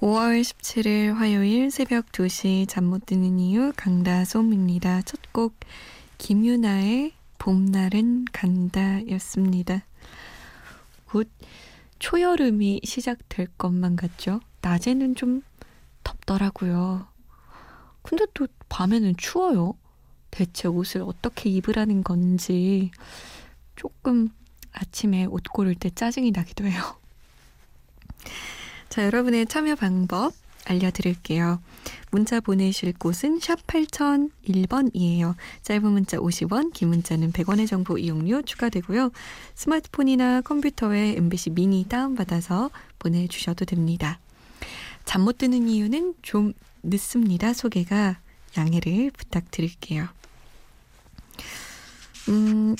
5월 17일 화요일 새벽 2시 잠 못 드는 이유 강다솜입니다. 첫 곡 김유나의 봄날은 간다 였습니다. 곧 초여름이 시작될 것만 같죠? 낮에는 좀 덥더라고요. 근데 또 밤에는 추워요. 대체 옷을 어떻게 입으라는 건지 조금 아침에 옷 고를 때 짜증이 나기도 해요. 자, 여러분의 참여 방법 알려드릴게요. 문자 보내실 곳은 샵 8001번이에요. 짧은 문자 50원, 긴 문자는 100원의 정보 이용료 추가되고요. 스마트폰이나 컴퓨터에 MBC 미니 다운받아서 보내주셔도 됩니다. 잠 못 드는 이유는 좀 늦습니다. 소개가 양해를 부탁드릴게요. 음,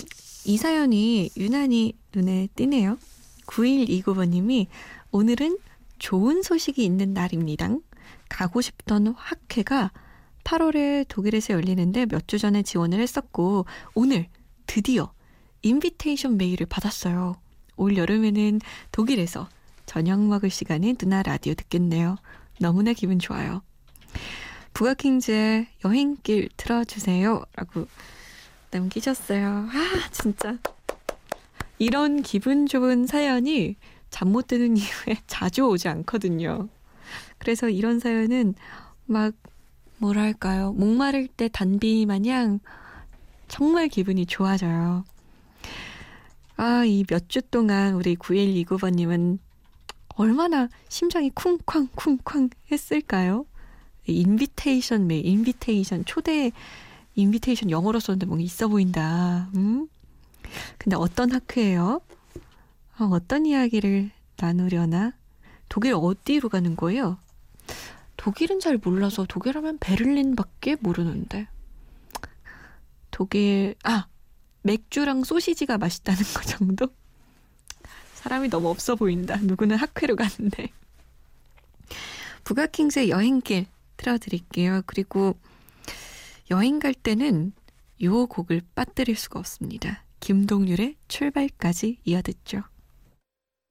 이 사연이 유난히 눈에 띄네요. 9129번님이 오늘은 좋은 소식이 있는 날입니다. 가고 싶던 학회가 8월에 독일에서 열리는데 몇 주 전에 지원을 했었고 오늘 드디어 인비테이션 메일을 받았어요. 올 여름에는 독일에서 저녁 먹을 시간에 누나 라디오 듣겠네요. 너무나 기분 좋아요. 부가킹즈의 여행길 틀어주세요. 라고 남기셨어요. 아, 진짜. 이런 기분 좋은 사연이 잠 못 드는 이후에 자주 오지 않거든요. 그래서 이런 사연은 막 뭐랄까요. 목마를 때 단비 마냥 정말 기분이 좋아져요. 아, 이 몇 주 동안 우리 9129번님은 얼마나 심장이 쿵쾅쿵쾅 했을까요? invitation 메 invitation, 초대 invitation 영어로 썼는데 뭔가 있어 보인다. 음? 근데 어떤 학회예요? 어, 어떤 이야기를 나누려나? 독일 어디로 가는 거예요? 독일은 잘 몰라서 독일 하면 베를린밖에 모르는데. 독일, 아! 맥주랑 소시지가 맛있다는 거 정도? 사람이 너무 없어 보인다. 누구는 학회로 가는데. 부가킹스의 여행길 틀어드릴게요. 그리고 여행 갈 때는 요 곡을 빠뜨릴 수가 없습니다. 김동률의 출발까지 이어듣죠.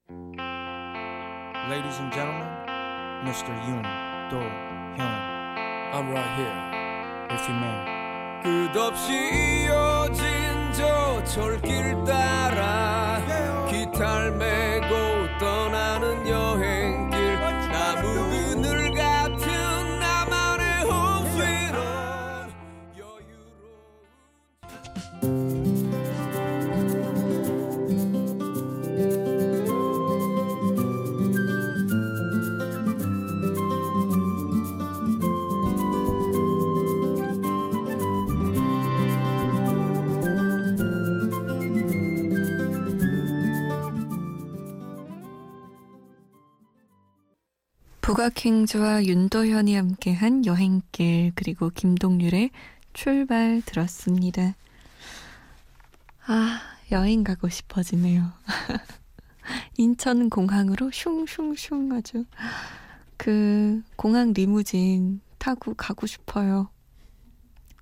Ladies and gentlemen, Mr. Yoon Do Hyun. I'm right here, if you may. 끝없이 이어진 저 철길 따라 기타를 메고 떠나 부가킹즈와 윤도현이 함께한 여행길 그리고 김동률의 출발 들었습니다. 아 여행 가고 싶어지네요. 인천 공항으로 슝슝슝 아주 그 공항 리무진 타고 가고 싶어요.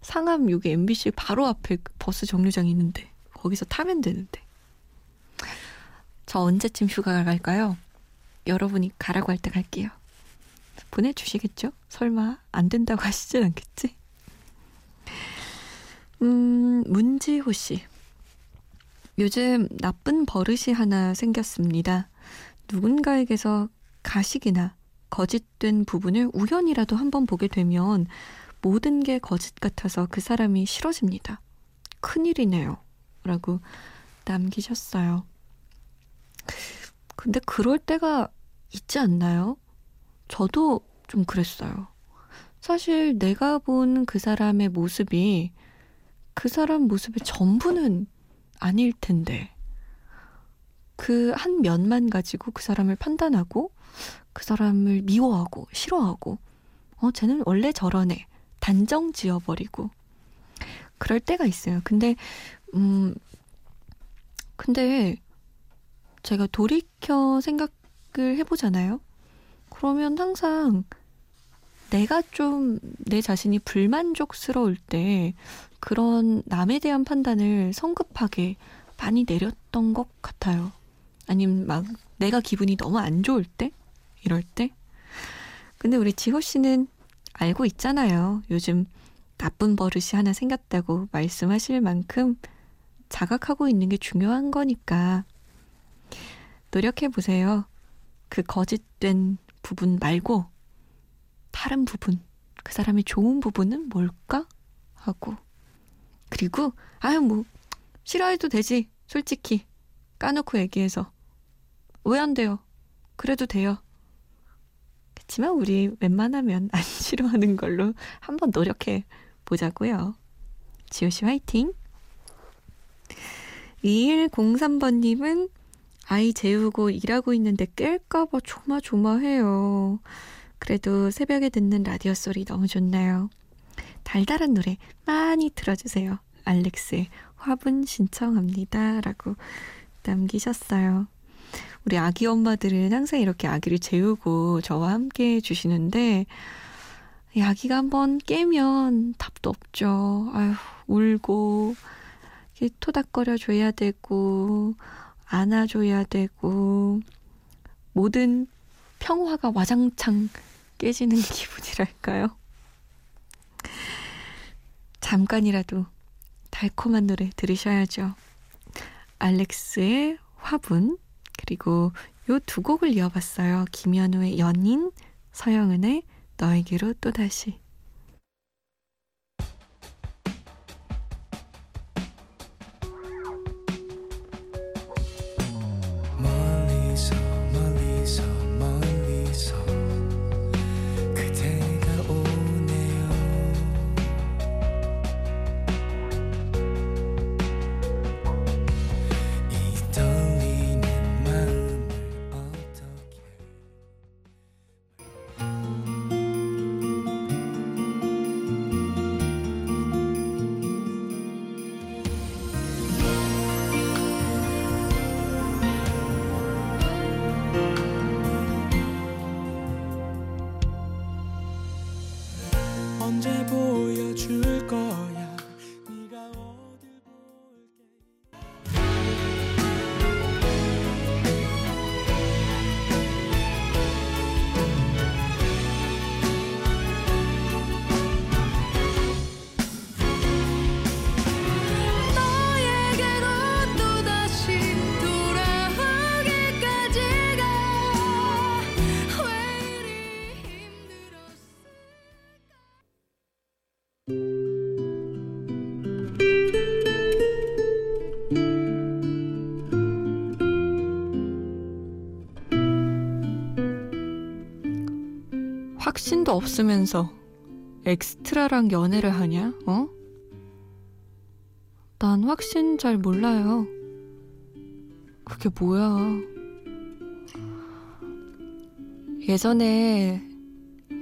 상암 여기 MBC 바로 앞에 그 버스 정류장이 있는데 거기서 타면 되는데 저 언제쯤 휴가 갈까요? 여러분이 가라고 할 때 갈게요. 보내주시겠죠? 설마 안 된다고 하시진 않겠지? 음, 문지호 씨. 요즘 나쁜 버릇이 하나 생겼습니다. 누군가에게서 가식이나 거짓된 부분을 우연이라도 한번 보게 되면 모든 게 거짓 같아서 그 사람이 싫어집니다. 큰일이네요. 라고 남기셨어요. 근데 그럴 때가 있지 않나요? 저도 좀 그랬어요. 사실 내가 본 그 사람의 모습이 그 사람 모습의 전부는 아닐 텐데. 그 한 면만 가지고 그 사람을 판단하고 그 사람을 미워하고 싫어하고 어 쟤는 원래 저러네 단정 지어버리고 그럴 때가 있어요. 근데 음 근데 제가 돌이켜 생각을 해보잖아요. 그러면 항상 내가 좀 내 자신이 불만족스러울 때 그런 남에 대한 판단을 성급하게 많이 내렸던 것 같아요. 아니면 막 내가 기분이 너무 안 좋을 때? 이럴 때? 근데 우리 지호 씨는 알고 있잖아요. 요즘 나쁜 버릇이 하나 생겼다고 말씀하실 만큼 자각하고 있는 게 중요한 거니까 노력해 보세요. 그 거짓된 부분 말고 다른 부분, 그 사람의 좋은 부분은 뭘까? 하고 그리고 아유 뭐 싫어해도 되지 솔직히 까놓고 얘기해서 왜 안 돼요? 그래도 돼요. 그렇지만 우리 웬만하면 안 싫어하는 걸로 한번 노력해 보자고요. 지효씨 화이팅! 2103번님은 아이 재우고 일하고 있는데 깰까봐 조마조마해요. 그래도 새벽에 듣는 라디오 소리 너무 좋나요? 달달한 노래 많이 틀어주세요. 알렉스의 화분 신청합니다. 라고 남기셨어요. 우리 아기 엄마들은 항상 이렇게 아기를 재우고 저와 함께 해주시는데, 이 아기가 한번 깨면 답도 없죠. 아휴, 울고, 토닥거려 줘야 되고, 안아줘야 되고, 모든 평화가 와장창 깨지는 기분이랄까요? 잠깐이라도 달콤한 노래 들으셔야죠. 알렉스의 화분, 그리고 요 두 곡을 이어봤어요. 김현우의 연인, 서영은의 너에게로 또다시. 확신도 없으면서 엑스트라랑 연애를 하냐? 어? 난 확신 잘 몰라요. 그게 뭐야? 예전에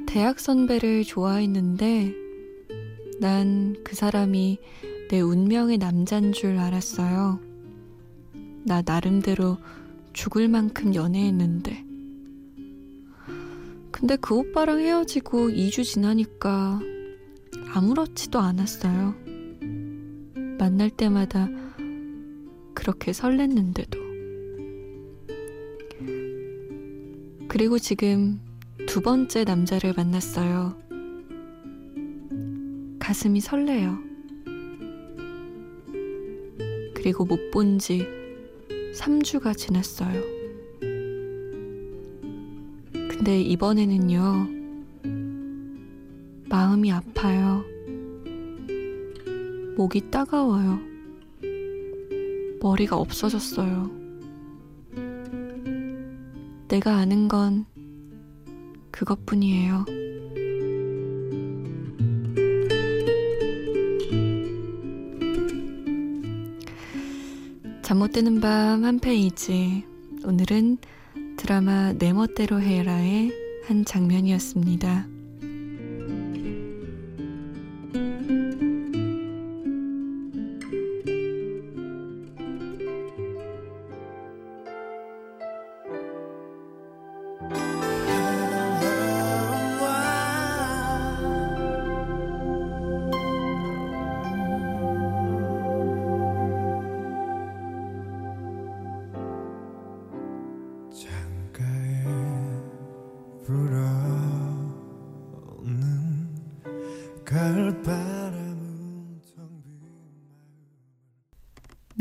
대학 선배를 좋아했는데 난 그 사람이 내 운명의 남잔 줄 알았어요. 나 나름대로 죽을 만큼 연애했는데. 근데 그 오빠랑 헤어지고 2주 지나니까 아무렇지도 않았어요. 만날 때마다 그렇게 설렜는데도. 그리고 지금 두 번째 남자를 만났어요. 가슴이 설레요. 그리고 못 본 지 3주가 지났어요. 근데 이번에는요, 마음이 아파요. 목이 따가워요. 머리가 없어졌어요. 내가 아는 건 그것뿐이에요. 잠 못 드는 밤 한 페이지. 오늘은 드라마 내 멋대로 해라의 한 장면이었습니다.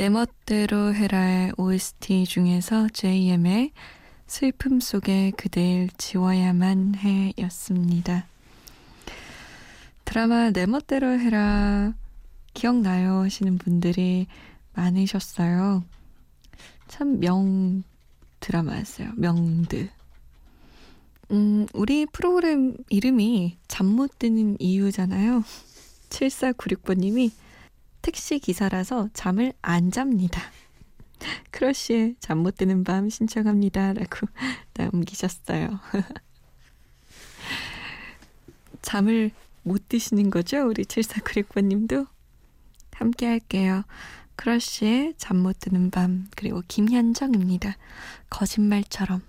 내 멋대로 해라의 OST 중에서 JM의 슬픔 속에 그댈 지워야만 해 였습니다. 드라마 내 멋대로 해라 기억나요 하시는 분들이 많으셨어요. 참 명 드라마였어요. 명드. 음, 우리 프로그램 이름이 잠 못 드는 이유잖아요. 7496번님이 택시 기사라서 잠을 안 잡니다. 크러쉬의 잠 못 드는 밤 신청합니다. 라고 남기셨어요. 잠을 못 드시는 거죠? 우리 7496번님도? 함께 할게요. 크러쉬의 잠 못 드는 밤, 그리고 김현정입니다. 거짓말처럼.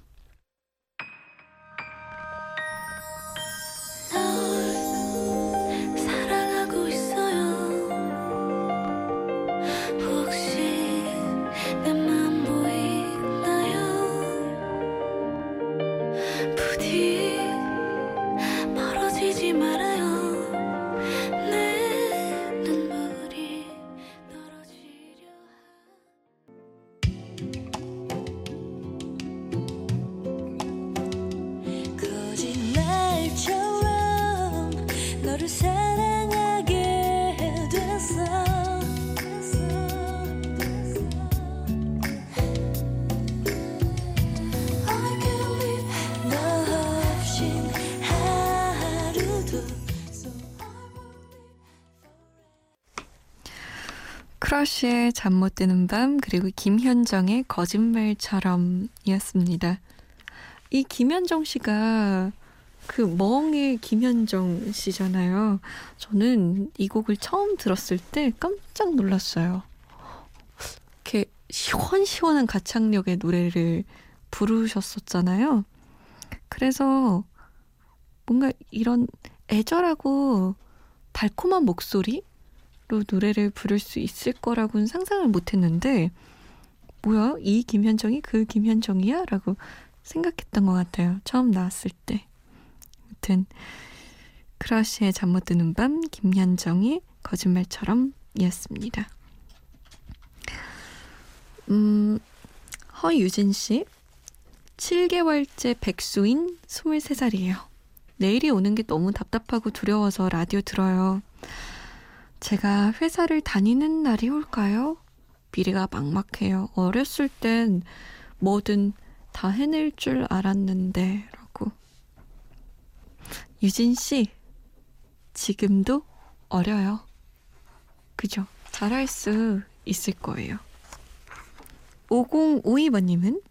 크러 쉬의 잠 못 드는 밤 그리고 김현정의 거짓말처럼이었습니다. 이 김현정 씨가 그 멍의 김현정 씨잖아요. 저는 이 곡을 처음 들었을 때 깜짝 놀랐어요. 이렇게 시원시원한 가창력의 노래를 부르셨었잖아요. 그래서 뭔가 이런 애절하고 달콤한 목소리? 로 노래를 부를 수 있을 거라고는 상상을 못 했는데, 뭐야? 이 김현정이 그 김현정이야? 라고 생각했던 것 같아요. 처음 나왔을 때. 아무튼, 크러쉬의 잠 못 드는 밤, 김현정이 거짓말처럼 이었습니다. 음, 허유진 씨. 7개월째 백수인 23살이에요. 내일이 오는 게 너무 답답하고 두려워서 라디오 들어요. 제가 회사를 다니는 날이 올까요? 미래가 막막해요. 어렸을 땐 뭐든 다 해낼 줄 알았는데, 라고. 유진 씨, 지금도 어려요. 그죠? 잘할 수 있을 거예요. 5052번님은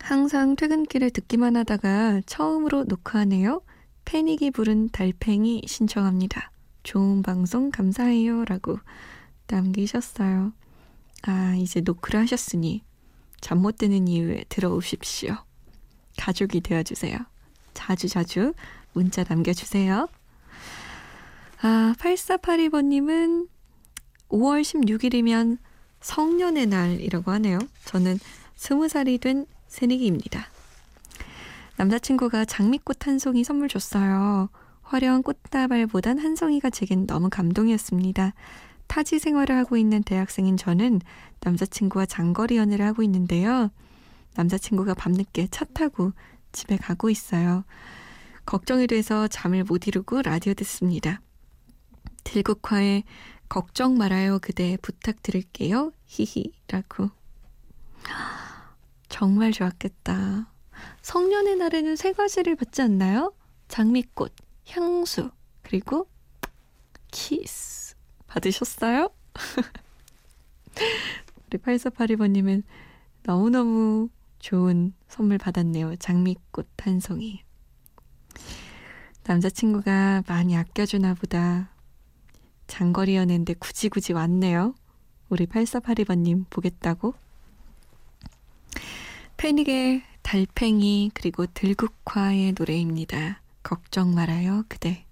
항상 퇴근길에 듣기만 하다가 처음으로 녹화하네요. 패닉이 부른 달팽이 신청합니다. 좋은 방송 감사해요. 라고 남기셨어요. 아, 이제 노크를 하셨으니 잠 못 드는 이유에 들어오십시오. 가족이 되어주세요. 자주 자주 문자 남겨주세요. 아, 8482번님은 5월 16일이면 성년의 날이라고 하네요. 저는 20살이 된 새내기입니다. 남자친구가 장미꽃 한 송이 선물 줬어요. 화려한 꽃다발보단 한 송이가 제겐 너무 감동이었습니다. 타지 생활을 하고 있는 대학생인 저는 남자친구와 장거리 연애를 하고 있는데요. 남자친구가 밤늦게 차 타고 집에 가고 있어요. 걱정이 돼서 잠을 못 이루고 라디오 듣습니다. 들국화에 걱정 말아요 그대 부탁드릴게요. 히히라고. 정말 좋았겠다. 성년의 날에는 세 가지를 받지 않나요? 장미꽃, 향수, 그리고 키스. 받으셨어요? 우리 8482번님은 너무너무 좋은 선물 받았네요. 장미꽃 한 송이. 남자친구가 많이 아껴주나 보다. 장거리 연애인데 굳이 굳이 왔네요. 우리 8482번님 보겠다고. 패닉의 달팽이 그리고 들국화의 노래입니다. 걱정 말아요 그대.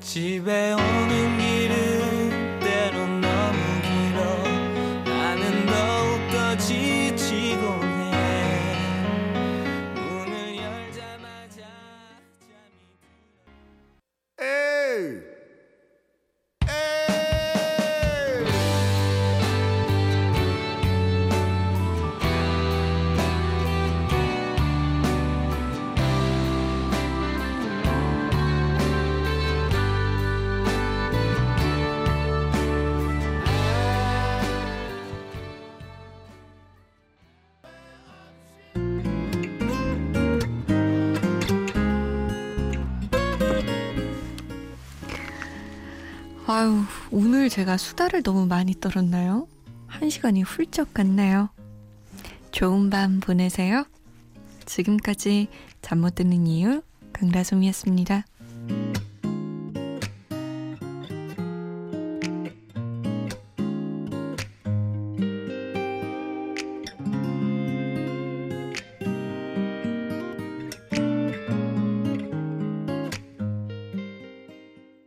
집에 오는 아유, 오늘 제가 수다를 너무 많이 떨었나요? 한 시간이 훌쩍 갔나요? 좋은 밤 보내세요. 지금까지 잠 못 드는 이유 강다솜이었습니다.